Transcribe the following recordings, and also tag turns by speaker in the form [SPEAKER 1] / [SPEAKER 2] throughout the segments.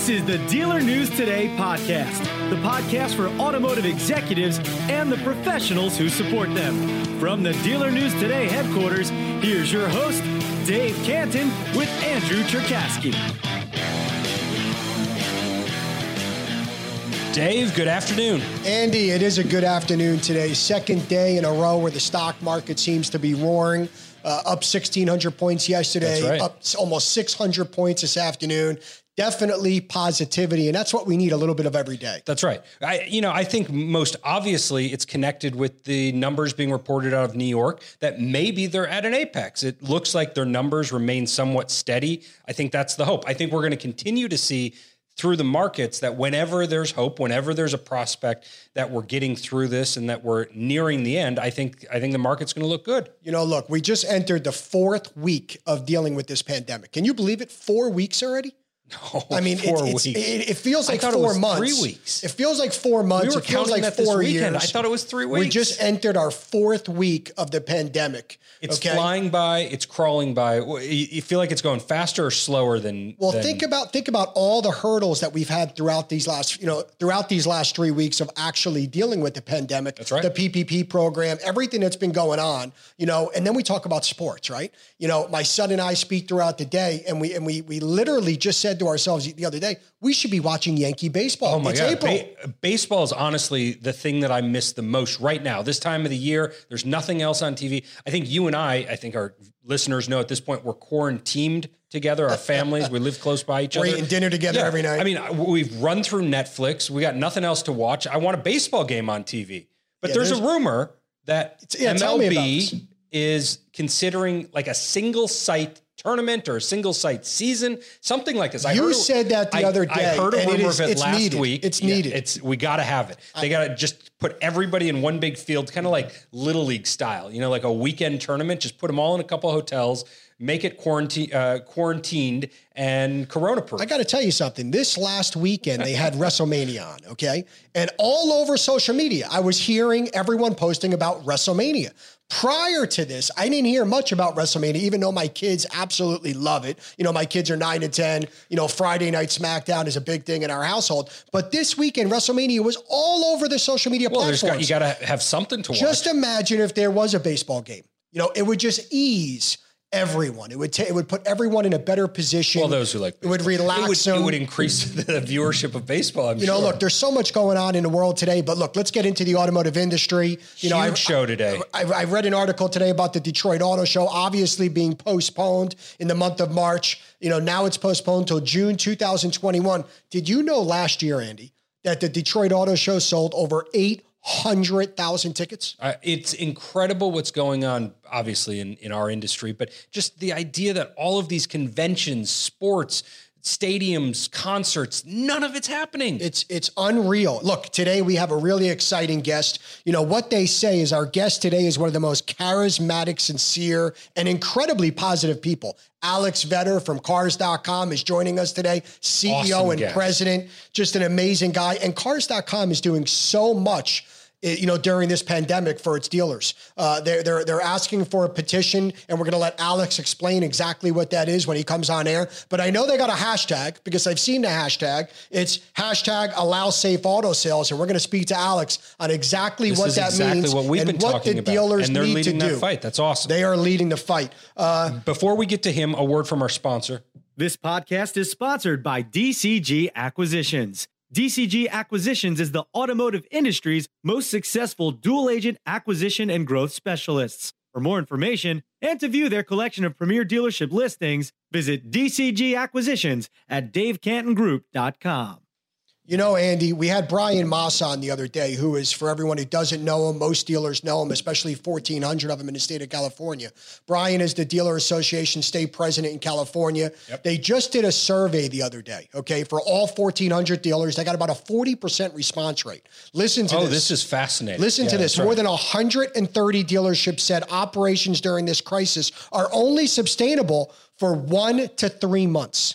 [SPEAKER 1] This is the Dealer News Today podcast, the podcast for automotive executives and the professionals who support them. From the Dealer News Today headquarters, here's your host, Dave Cantin, with Andrew Cherkasky.
[SPEAKER 2] Dave, good afternoon.
[SPEAKER 3] Andy, it is a good afternoon today. Second day in a row where the stock market seems to be roaring. Uh, up 1,600 points yesterday,
[SPEAKER 2] right.
[SPEAKER 3] up almost 600 points this afternoon. Definitely positivity, and that's what we need a little bit of every day.
[SPEAKER 2] That's right. I, you know, I think most obviously it's connected with the numbers being reported out of New York that maybe they're at an apex. It looks like their numbers remain somewhat steady. I think that's the hope. I think we're going to continue to see through the markets that whenever there's hope, whenever there's a prospect that we're getting through this and that we're nearing the end, I think I think the market's going to look good.
[SPEAKER 3] You know, look, we just entered the fourth week of dealing with this pandemic. Can you believe it? Four weeks already?
[SPEAKER 2] No,
[SPEAKER 3] I mean,
[SPEAKER 2] four
[SPEAKER 3] it's,
[SPEAKER 2] weeks.
[SPEAKER 3] it, it feels like
[SPEAKER 2] it
[SPEAKER 3] four months.
[SPEAKER 2] three weeks.
[SPEAKER 3] It feels like four months.
[SPEAKER 2] were
[SPEAKER 3] it feels like four years.
[SPEAKER 2] I thought it was three weeks.
[SPEAKER 3] We just entered our fourth week of the pandemic.
[SPEAKER 2] It's
[SPEAKER 3] okay?
[SPEAKER 2] flying by. It's crawling by. You you feel like it's going faster or slower than?
[SPEAKER 3] Well,
[SPEAKER 2] than-
[SPEAKER 3] think about think about all the hurdles that we've had throughout these last you know throughout these last three weeks of actually dealing with the pandemic.
[SPEAKER 2] That's right.
[SPEAKER 3] The PPP program, everything that's been going on. You know, and then we talk about sports, right? You know, my son and I speak throughout the day, and we and we we literally just said to ourselves the other day, we should be watching Yankee baseball.
[SPEAKER 2] Oh my
[SPEAKER 3] it's
[SPEAKER 2] god! Ba- baseball is honestly the thing that I miss the most right now. This time of the year, there's nothing else on TV. I think you and I, I think our listeners know at this point we're quarantined together. Our families, we live close by each
[SPEAKER 3] We're
[SPEAKER 2] other.
[SPEAKER 3] eating dinner together every night.
[SPEAKER 2] I mean, uh, we've run through Netflix. We got nothing else to watch. I want a baseball game on TV, but
[SPEAKER 3] Yeah,
[SPEAKER 2] there's, a rumor that
[SPEAKER 3] yeah, tell me about
[SPEAKER 2] MLB is considering like a single site tournament or a single site season, something like this. I
[SPEAKER 3] You
[SPEAKER 2] heard
[SPEAKER 3] said that the
[SPEAKER 2] I-
[SPEAKER 3] other
[SPEAKER 2] I
[SPEAKER 3] day,
[SPEAKER 2] heard a rumor
[SPEAKER 3] is-
[SPEAKER 2] of it
[SPEAKER 3] it's
[SPEAKER 2] last
[SPEAKER 3] needed.
[SPEAKER 2] week.
[SPEAKER 3] It's
[SPEAKER 2] Yeah,
[SPEAKER 3] needed.
[SPEAKER 2] it's we got to have it. They got to just put everybody in one big field, kind of like little league style. You know, like a weekend tournament. Just put them all in a couple of hotels. Make it quarantine uh, quarantined and corona proof.
[SPEAKER 3] I got to tell you something. This last weekend, they had WrestleMania on, okay? And all over social media, I was hearing everyone posting about WrestleMania. Prior to this, I didn't hear much about WrestleMania, even though my kids absolutely love it. You know, my kids are nine and 10. You know, Friday Night SmackDown is a big thing in our household. But this weekend, WrestleMania was all over the social media
[SPEAKER 2] well,
[SPEAKER 3] platforms.
[SPEAKER 2] got, you got to have something to watch.
[SPEAKER 3] Just imagine if there was a baseball game. You know, it would just ease everyone. It would ta- it would put everyone in a better position.
[SPEAKER 2] well, those who like
[SPEAKER 3] it would relax
[SPEAKER 2] It would,
[SPEAKER 3] them.
[SPEAKER 2] it would increase the viewership of baseball. I'm
[SPEAKER 3] You know, look, there's so much going on in the world today, but look, let's get into the automotive industry. You know,
[SPEAKER 2] Huge
[SPEAKER 3] I,
[SPEAKER 2] show today.
[SPEAKER 3] I, I read an article today about the Detroit Auto Show, obviously being postponed in the month of March. You know, now it's postponed till June 2021. Did you know last year, Andy, that the Detroit Auto Show sold over 800,000 tickets?
[SPEAKER 2] Uh, it's incredible what's going on, obviously, in, in our industry, but just the idea that all of these conventions, sports, stadiums, concerts, none of it's happening.
[SPEAKER 3] It's it's unreal. Look, today we have a really exciting guest. You know what they say is our guest today is one of the most charismatic, sincere, and incredibly positive people. Alex Vetter from Cars.com is joining us today, CEO
[SPEAKER 2] Awesome
[SPEAKER 3] and
[SPEAKER 2] guest.
[SPEAKER 3] president. Just an amazing guy. And Cars.com is doing so much you know, during this pandemic for its dealers. Uh, they're, they're, they're asking for a petition, and we're going to let Alex explain exactly what that is when he comes on air. But I know they got a hashtag because I've seen the hashtag. It's hashtag allow safe auto sales, and we're going to speak to Alex on exactly
[SPEAKER 2] this
[SPEAKER 3] what
[SPEAKER 2] is
[SPEAKER 3] that
[SPEAKER 2] exactly
[SPEAKER 3] means
[SPEAKER 2] what we've
[SPEAKER 3] and
[SPEAKER 2] been
[SPEAKER 3] what
[SPEAKER 2] talking
[SPEAKER 3] the
[SPEAKER 2] about.
[SPEAKER 3] dealers
[SPEAKER 2] and they're
[SPEAKER 3] need
[SPEAKER 2] leading
[SPEAKER 3] to
[SPEAKER 2] that
[SPEAKER 3] do.
[SPEAKER 2] fight. That's awesome.
[SPEAKER 3] They are leading the fight. Uh,
[SPEAKER 2] Before we get to him, a word from our sponsor.
[SPEAKER 1] This podcast is sponsored by DCG Acquisitions. DCG Acquisitions is the automotive industry's most successful dual agent acquisition and growth specialists. For more information and to view their collection of premier dealership listings, visit DCG Acquisitions at davecantingroup.com.
[SPEAKER 3] You know, Andy, we had Brian Maas on the other day, who is, for everyone who doesn't know him, most dealers know him, especially 1,400 of them in the state of California. Brian is the Dealer Association state president in California. They just did a survey the other day, okay, for all 1,400 dealers. They got about a 40% response rate. Listen to
[SPEAKER 2] Oh,
[SPEAKER 3] this.
[SPEAKER 2] Oh, this is fascinating.
[SPEAKER 3] Listen
[SPEAKER 2] Yeah,
[SPEAKER 3] to this.
[SPEAKER 2] that's right.
[SPEAKER 3] More than 130 dealerships said operations during this crisis are only sustainable for one to three months.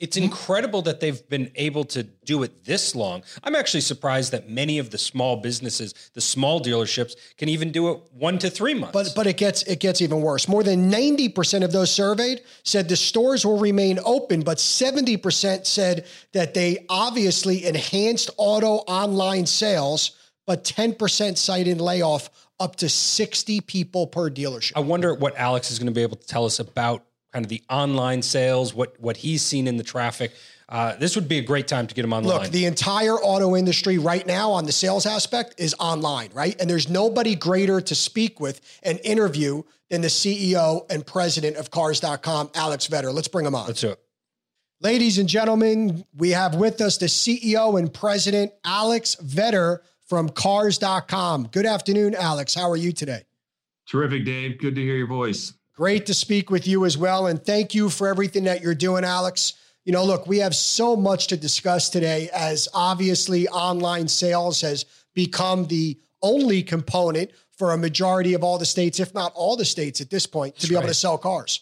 [SPEAKER 2] It's mm-hmm. incredible that they've been able to do it this long. I'm actually surprised that many of the small businesses, the small dealerships, can even do it one to three months.
[SPEAKER 3] But but it gets it gets even worse. More than 90% of those surveyed said the stores will remain open, but 70% said that they obviously enhanced auto online sales, but 10% cited layoff up to 60 people per dealership.
[SPEAKER 2] I wonder what Alex is going to be able to tell us about kind of the online sales, what what he's seen in the traffic. Uh, this would be a great time to get him online.
[SPEAKER 3] Look, the entire auto industry right now on the sales aspect is online, right? And there's nobody greater to speak with and interview than the CEO and president of Cars.com, Alex Vetter. Let's bring him on.
[SPEAKER 2] Let's do it.
[SPEAKER 3] Ladies and gentlemen, we have with us the CEO and president, Alex Vetter from Cars.com. Good afternoon, Alex. How are you today?
[SPEAKER 4] Terrific, Dave. Good to hear your voice.
[SPEAKER 3] Great to speak with you as well. And thank you for everything that you're doing, Alex. You know, look, we have so much to discuss today as obviously online sales has become the only component for a majority of all the states, if not all the states at this point, to That's be right. able to sell cars.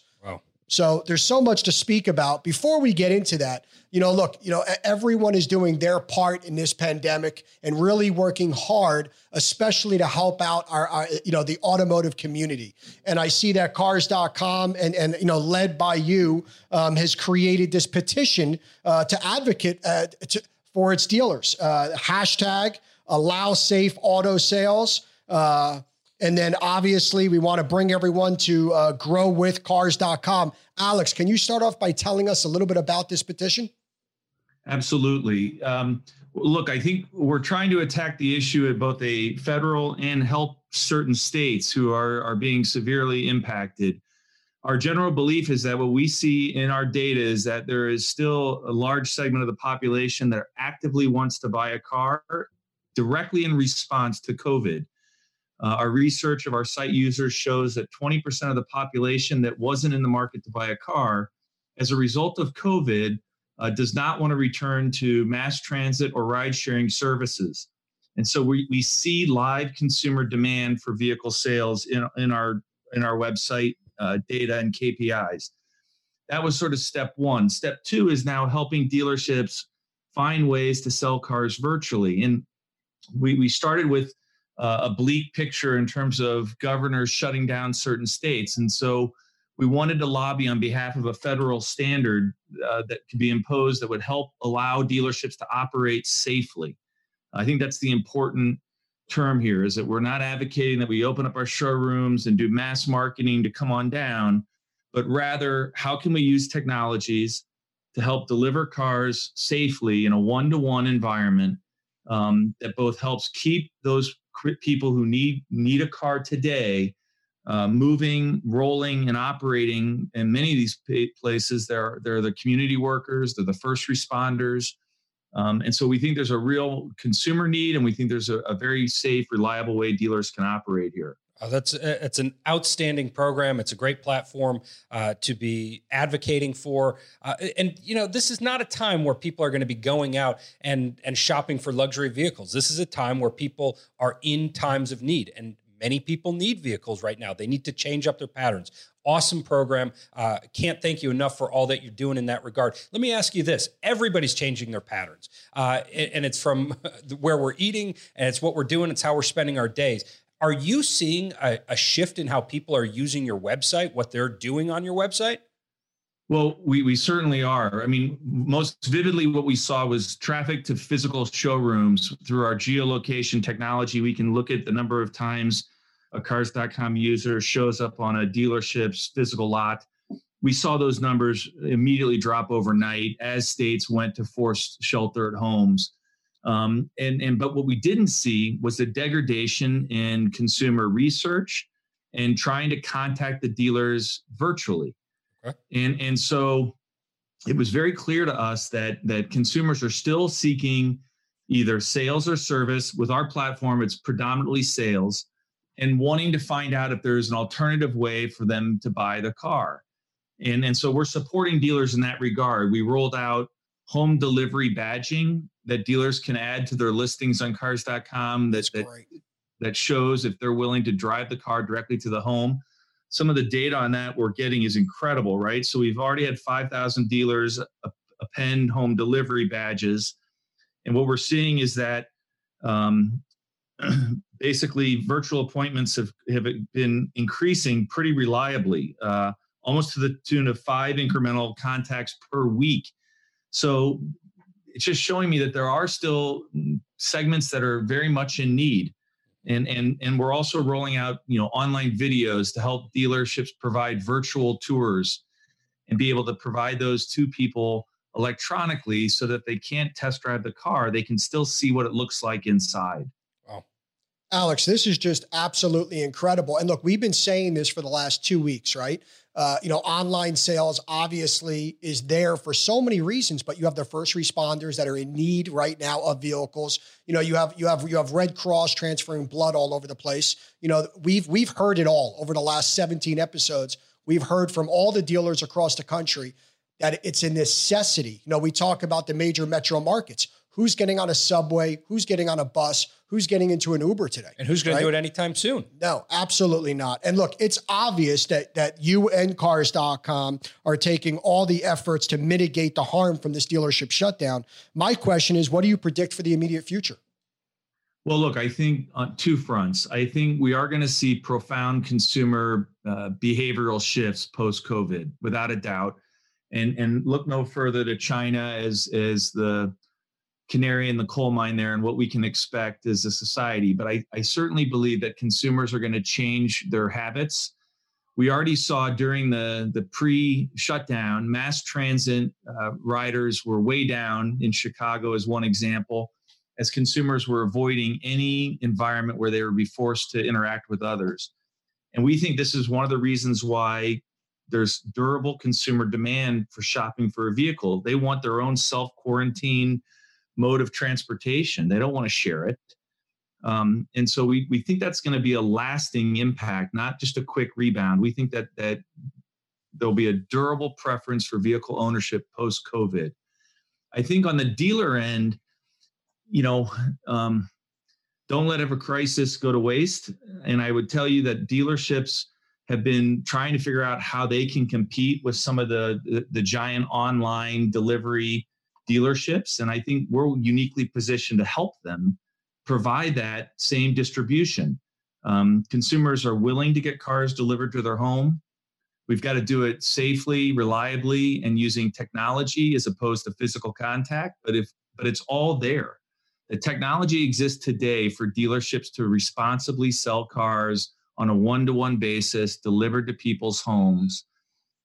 [SPEAKER 3] So there's so much to speak about. Before we get into that, you know, look, you know, everyone is doing their part in this pandemic and really working hard, especially to help out our, our you know, the automotive community. And I see that Cars.com and and you know, led by you, um, has created this petition uh, to advocate uh, to, for its dealers. Uh, hashtag allow safe auto sales. And then obviously, we want to bring everyone to uh, growwithcars.com. Alex, can you start off by telling us a little bit about this petition?
[SPEAKER 4] Absolutely. Um, look, I think we're trying to attack the issue at both a federal and help certain states who are, are being severely impacted. Our general belief is that what we see in our data is that there is still a large segment of the population that actively wants to buy a car directly in response to COVID. Uh, our research of our site users shows that 20% of the population that wasn't in the market to buy a car as a result of COVID uh, does not want to return to mass transit or ride sharing services. And so we, we see live consumer demand for vehicle sales in, in, our, in our website uh, data and KPIs. That was sort of step one. Step two is now helping dealerships find ways to sell cars virtually. And we, we started with uh, a bleak picture in terms of governors shutting down certain states. And so we wanted to lobby on behalf of a federal standard uh, that could be imposed that would help allow dealerships to operate safely. I think that's the important term here is that we're not advocating that we open up our showrooms and do mass marketing to come on down, but rather, how can we use technologies to help deliver cars safely in a one to one environment um, that both helps keep those people who need need a car today uh, moving, rolling, and operating. In many of these places, they're they're the community workers, they're the first responders, um, and so we think there's a real consumer need, and we think there's a, a very safe, reliable way dealers can operate here.
[SPEAKER 2] Uh, that's uh, it's an outstanding program. It's a great platform uh, to be advocating for. Uh, and you know, this is not a time where people are going to be going out and and shopping for luxury vehicles. This is a time where people are in times of need, and many people need vehicles right now. They need to change up their patterns. Awesome program. Uh, can't thank you enough for all that you're doing in that regard. Let me ask you this: Everybody's changing their patterns, uh, and it's from where we're eating, and it's what we're doing. It's how we're spending our days are you seeing a, a, shift in how people are using your website, what they're doing on your website?
[SPEAKER 4] Well, we, we certainly are. I mean, most vividly, what we saw was traffic to physical showrooms through our geolocation technology. We can look at the number of times a cars.com user shows up on a dealership's physical lot. We saw those numbers immediately drop overnight as states went to forced shelter at homes. Um, and, and but what we didn't see was the degradation in consumer research and trying to contact the dealers virtually. Okay. And and so it was very clear to us that that consumers are still seeking either sales or service. With our platform, it's predominantly sales and wanting to find out if there's an alternative way for them to buy the car. And, and so we're supporting dealers in that regard. We rolled out home delivery badging that dealers can add to their listings on cars.com that that, that shows if they're willing to drive the car directly to the home. Some of the data on that we're getting is incredible, right? So we've already had 5,000 dealers append home delivery badges. And what we're seeing is that um, basically virtual appointments have, have been increasing pretty reliably, uh, almost to the tune of five incremental contacts per week. So it's just showing me that there are still segments that are very much in need. And, and, and we're also rolling out you know online videos to help dealerships provide virtual tours and be able to provide those to people electronically so that they can't test drive the car they can still see what it looks like inside.
[SPEAKER 3] Wow. Alex this is just absolutely incredible. And look we've been saying this for the last two weeks right uh, you know, online sales obviously is there for so many reasons, but you have the first responders that are in need right now of vehicles. You know, you have you have you have Red Cross transferring blood all over the place. You know, we've we've heard it all over the last 17 episodes. We've heard from all the dealers across the country that it's a necessity. You know, we talk about the major metro markets. Who's getting on a subway? Who's getting on a bus? Who's getting into an Uber today?
[SPEAKER 2] And who's going right? to do it anytime soon?
[SPEAKER 3] No, absolutely not. And look, it's obvious that that you and cars.com are taking all the efforts to mitigate the harm from this dealership shutdown. My question is, what do you predict for the immediate future?
[SPEAKER 4] Well, look, I think on two fronts. I think we are going to see profound consumer uh, behavioral shifts post COVID, without a doubt. And and look no further to China as as the canary in the coal mine there and what we can expect as a society. But I, I certainly believe that consumers are going to change their habits. We already saw during the, the pre shutdown, mass transit uh, riders were way down in Chicago, as one example, as consumers were avoiding any environment where they would be forced to interact with others. And we think this is one of the reasons why there's durable consumer demand for shopping for a vehicle. They want their own self quarantine mode of transportation. They don't want to share it. Um, and so we, we think that's going to be a lasting impact, not just a quick rebound. We think that that there'll be a durable preference for vehicle ownership post COVID. I think on the dealer end, you know, um, don't let every crisis go to waste. And I would tell you that dealerships have been trying to figure out how they can compete with some of the, the, the giant online delivery dealerships. And I think we're uniquely positioned to help them provide that same distribution. Um, consumers are willing to get cars delivered to their home. We've got to do it safely, reliably, and using technology as opposed to physical contact. But if but it's all there. The technology exists today for dealerships to responsibly sell cars on a one-to-one basis delivered to people's homes,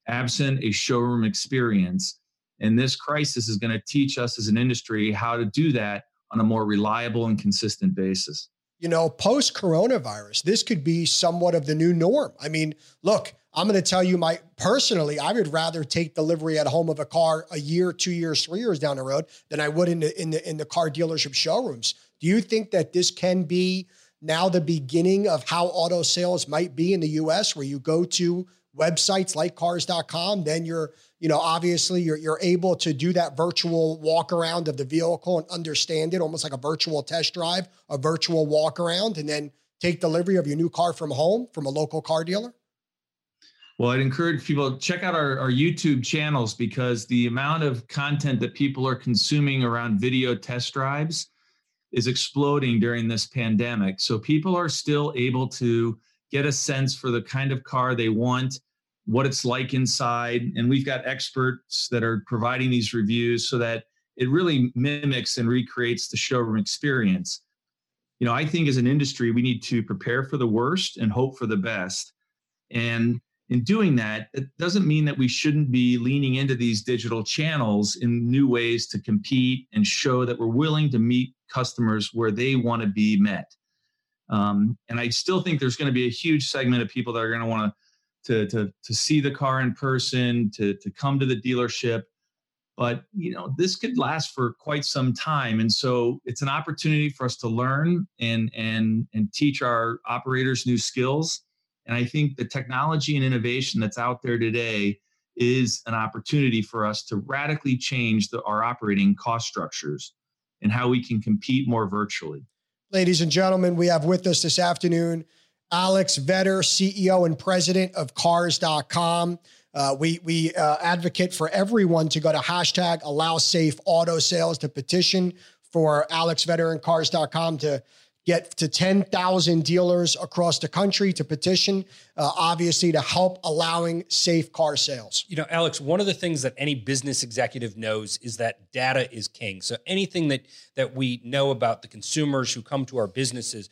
[SPEAKER 4] absent a showroom experience. And this crisis is going to teach us as an industry how to do that on a more reliable and consistent basis.
[SPEAKER 3] You know, post coronavirus, this could be somewhat of the new norm. I mean, look, I'm going to tell you my personally, I would rather take delivery at home of a car a year, two years, three years down the road than I would in the in the in the car dealership showrooms. Do you think that this can be now the beginning of how auto sales might be in the US where you go to websites like cars.com, then you're you know, obviously you're, you're able to do that virtual walk around of the vehicle and understand it almost like a virtual test drive, a virtual walk around, and then take delivery of your new car from home from a local car dealer?
[SPEAKER 4] Well, I'd encourage people to check out our, our YouTube channels because the amount of content that people are consuming around video test drives is exploding during this pandemic. So people are still able to get a sense for the kind of car they want what it's like inside. And we've got experts that are providing these reviews so that it really mimics and recreates the showroom experience. You know, I think as an industry, we need to prepare for the worst and hope for the best. And in doing that, it doesn't mean that we shouldn't be leaning into these digital channels in new ways to compete and show that we're willing to meet customers where they want to be met. Um, and I still think there's going to be a huge segment of people that are going to want to to to see the car in person, to to come to the dealership. But you know, this could last for quite some time, and so it's an opportunity for us to learn and and and teach our operators new skills. And I think the technology and innovation that's out there today is an opportunity for us to radically change the, our operating cost structures and how we can compete more virtually.
[SPEAKER 3] Ladies and gentlemen, we have with us this afternoon Alex Vetter, CEO and president of Cars.com. Uh, we we uh, advocate for everyone to go to hashtag allow safe auto sales to petition for Alex Vetter and alexveterancars.com to get to 10,000 dealers across the country to petition, uh, obviously, to help allowing safe car sales.
[SPEAKER 2] You know, Alex, one of the things that any business executive knows is that data is king. So anything that that we know about the consumers who come to our businesses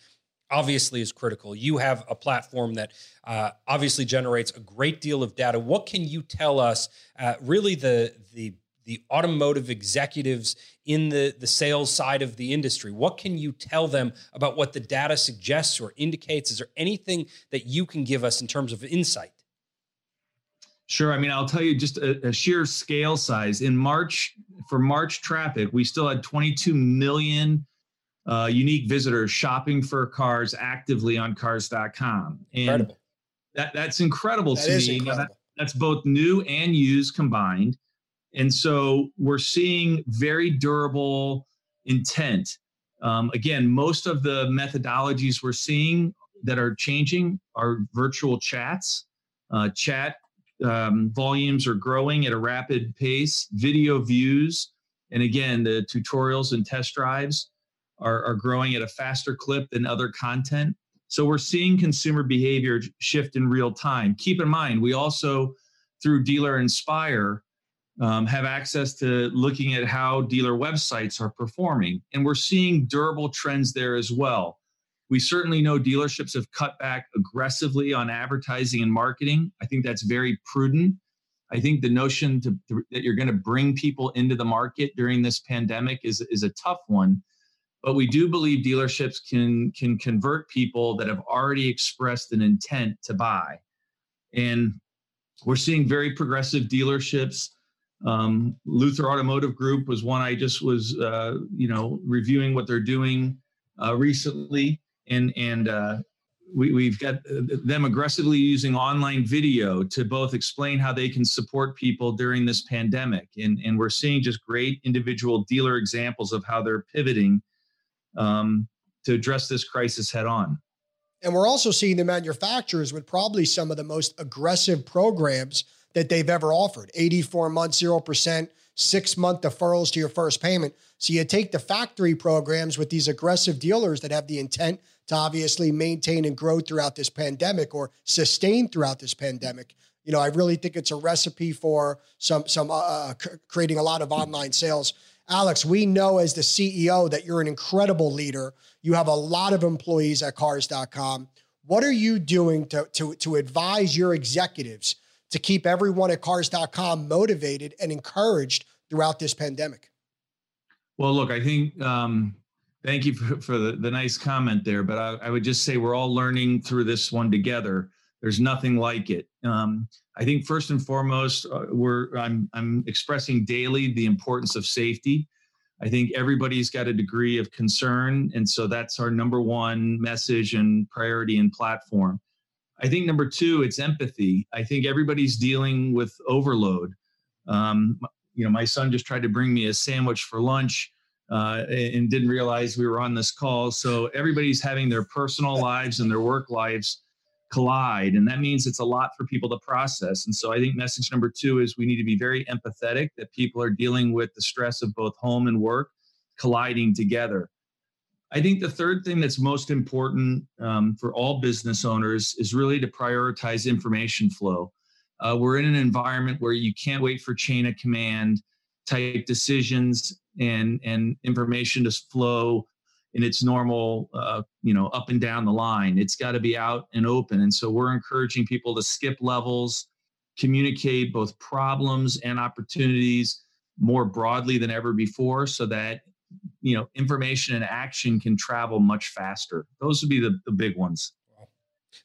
[SPEAKER 2] obviously is critical. You have a platform that uh, obviously generates a great deal of data. What can you tell us? Uh, really, the the the automotive executives in the, the sales side of the industry? What can you tell them about what the data suggests or indicates? Is there anything that you can give us in terms of insight?
[SPEAKER 4] Sure. I mean, I'll tell you just a, a sheer scale size. In March, for March traffic, we still had 22 million uh, unique visitors shopping for cars actively on cars.com. And incredible. That, that's incredible that to me. Incredible. That, that's both new and used combined. And so we're seeing very durable intent. Um, again, most of the methodologies we're seeing that are changing are virtual chats. Uh, chat um, volumes are growing at a rapid pace, video views, and again, the tutorials and test drives are, are growing at a faster clip than other content. So we're seeing consumer behavior shift in real time. Keep in mind, we also, through Dealer Inspire, um, have access to looking at how dealer websites are performing. And we're seeing durable trends there as well. We certainly know dealerships have cut back aggressively on advertising and marketing. I think that's very prudent. I think the notion to, to, that you're going to bring people into the market during this pandemic is, is a tough one. But we do believe dealerships can, can convert people that have already expressed an intent to buy. And we're seeing very progressive dealerships um, Luther Automotive Group was one I just was, uh, you know, reviewing what they're doing uh, recently, and and uh, we, we've got uh, them aggressively using online video to both explain how they can support people during this pandemic, and and we're seeing just great individual dealer examples of how they're pivoting um, to address this crisis head on.
[SPEAKER 3] And we're also seeing the manufacturers with probably some of the most aggressive programs that they've ever offered 84 months, 0%, six month deferrals to your first payment. So you take the factory programs with these aggressive dealers that have the intent to obviously maintain and grow throughout this pandemic or sustain throughout this pandemic. You know, I really think it's a recipe for some some uh, uh c- creating a lot of online sales. Alex, we know as the CEO that you're an incredible leader. You have a lot of employees at cars.com. What are you doing to, to, to advise your executives to keep everyone at cars.com motivated and encouraged throughout this pandemic?
[SPEAKER 4] Well, look, I think, um, thank you for, for the, the, nice comment there, but I, I, would just say we're all learning through this one together. There's nothing like it. Um, I think first and foremost, uh, we're I'm, I'm expressing daily the importance of safety. I think everybody's got a degree of concern, and so that's our number one message and priority and platform. I think number two, it's empathy. I think everybody's dealing with overload. Um, you know, my son just tried to bring me a sandwich for lunch uh, and didn't realize we were on this call. So everybody's having their personal lives and their work lives collide. And that means it's a lot for people to process. And so I think message number two is we need to be very empathetic that people are dealing with the stress of both home and work colliding together. I think the third thing that's most important um, for all business owners is really to prioritize information flow. Uh, we're in an environment where you can't wait for chain of command type decisions and and information to flow in its normal uh, you know up and down the line it's got to be out and open and so we're encouraging people to skip levels communicate both problems and opportunities more broadly than ever before so that you know information and action can travel much faster. Those would be the, the big ones.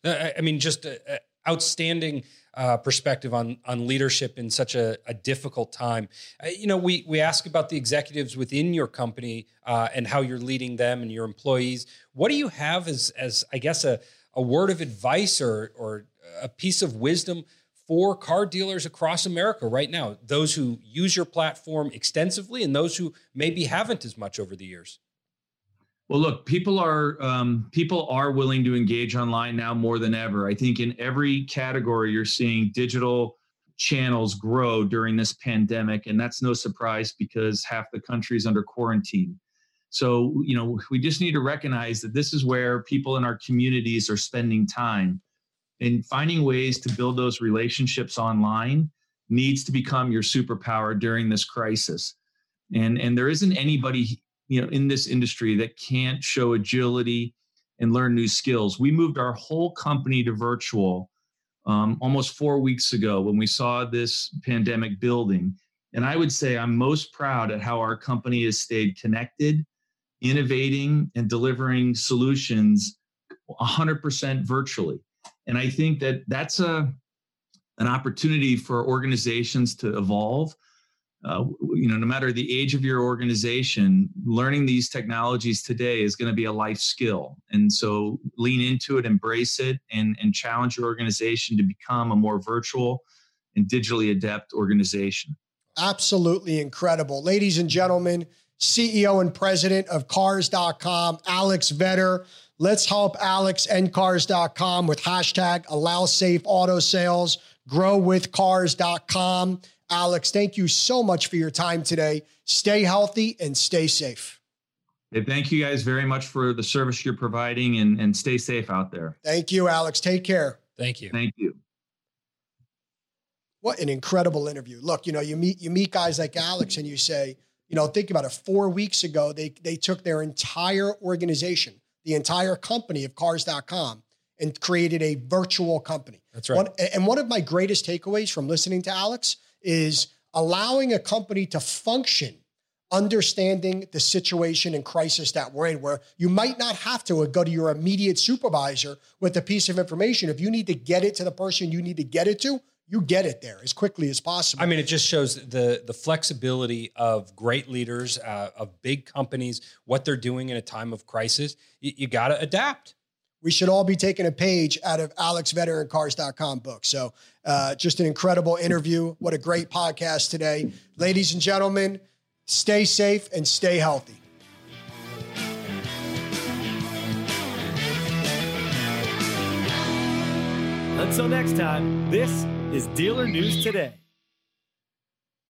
[SPEAKER 2] I mean just a, a outstanding uh, perspective on on leadership in such a, a difficult time. Uh, you know we we ask about the executives within your company uh, and how you're leading them and your employees. What do you have as as i guess a, a word of advice or or a piece of wisdom for car dealers across America right now, those who use your platform extensively and those who maybe haven't as much over the years?
[SPEAKER 4] Well, look, people are um, people are willing to engage online now more than ever. I think in every category you're seeing digital channels grow during this pandemic. And that's no surprise because half the country is under quarantine. So, you know, we just need to recognize that this is where people in our communities are spending time. And finding ways to build those relationships online needs to become your superpower during this crisis. And, and there isn't anybody, you know, in this industry that can't show agility and learn new skills. We moved our whole company to virtual um, almost four weeks ago when we saw this pandemic building. And I would say I'm most proud at how our company has stayed connected, innovating, and delivering solutions 100% virtually. And I think that that's a an opportunity for organizations to evolve uh, you know, no matter the age of your organization, learning these technologies today is going to be a life skill. And so lean into it, embrace it, and, and challenge your organization to become a more virtual and digitally adept organization.
[SPEAKER 3] Absolutely incredible. Ladies and gentlemen, CEO and president of Cars.com, Alex Vetter. Let's help Alex and Cars.com with hashtag allow safe auto sales, grow with Cars.com. Alex, thank you so much for your time today. Stay healthy and stay safe.
[SPEAKER 4] Hey, thank you guys very much for the service you're providing and, and stay safe out there.
[SPEAKER 3] Thank you, Alex. Take care.
[SPEAKER 2] Thank you.
[SPEAKER 4] Thank you.
[SPEAKER 3] What an incredible interview. Look, you know, you meet you meet guys like Alex and you say, you know, think about it. Four weeks ago, they they took their entire organization, the entire company of cars.com, and created a virtual company.
[SPEAKER 2] That's right.
[SPEAKER 3] One, and one of my greatest takeaways from listening to Alex is allowing a company to function understanding the situation and crisis that we're in, where you might not have to uh, go to your immediate supervisor with a piece of information. If you need to get it to the person you need to get it to, you get it there as quickly as possible.
[SPEAKER 2] I mean, it just shows the the flexibility of great leaders, uh, of big companies, what they're doing in a time of crisis. You, you got to adapt
[SPEAKER 3] we should all be taking a page out of Alex Vetter and Cars.com book. So, uh, just an incredible interview. What a great podcast today. Ladies and gentlemen, stay safe and stay healthy.
[SPEAKER 1] Until next time, this is Dealer News Today.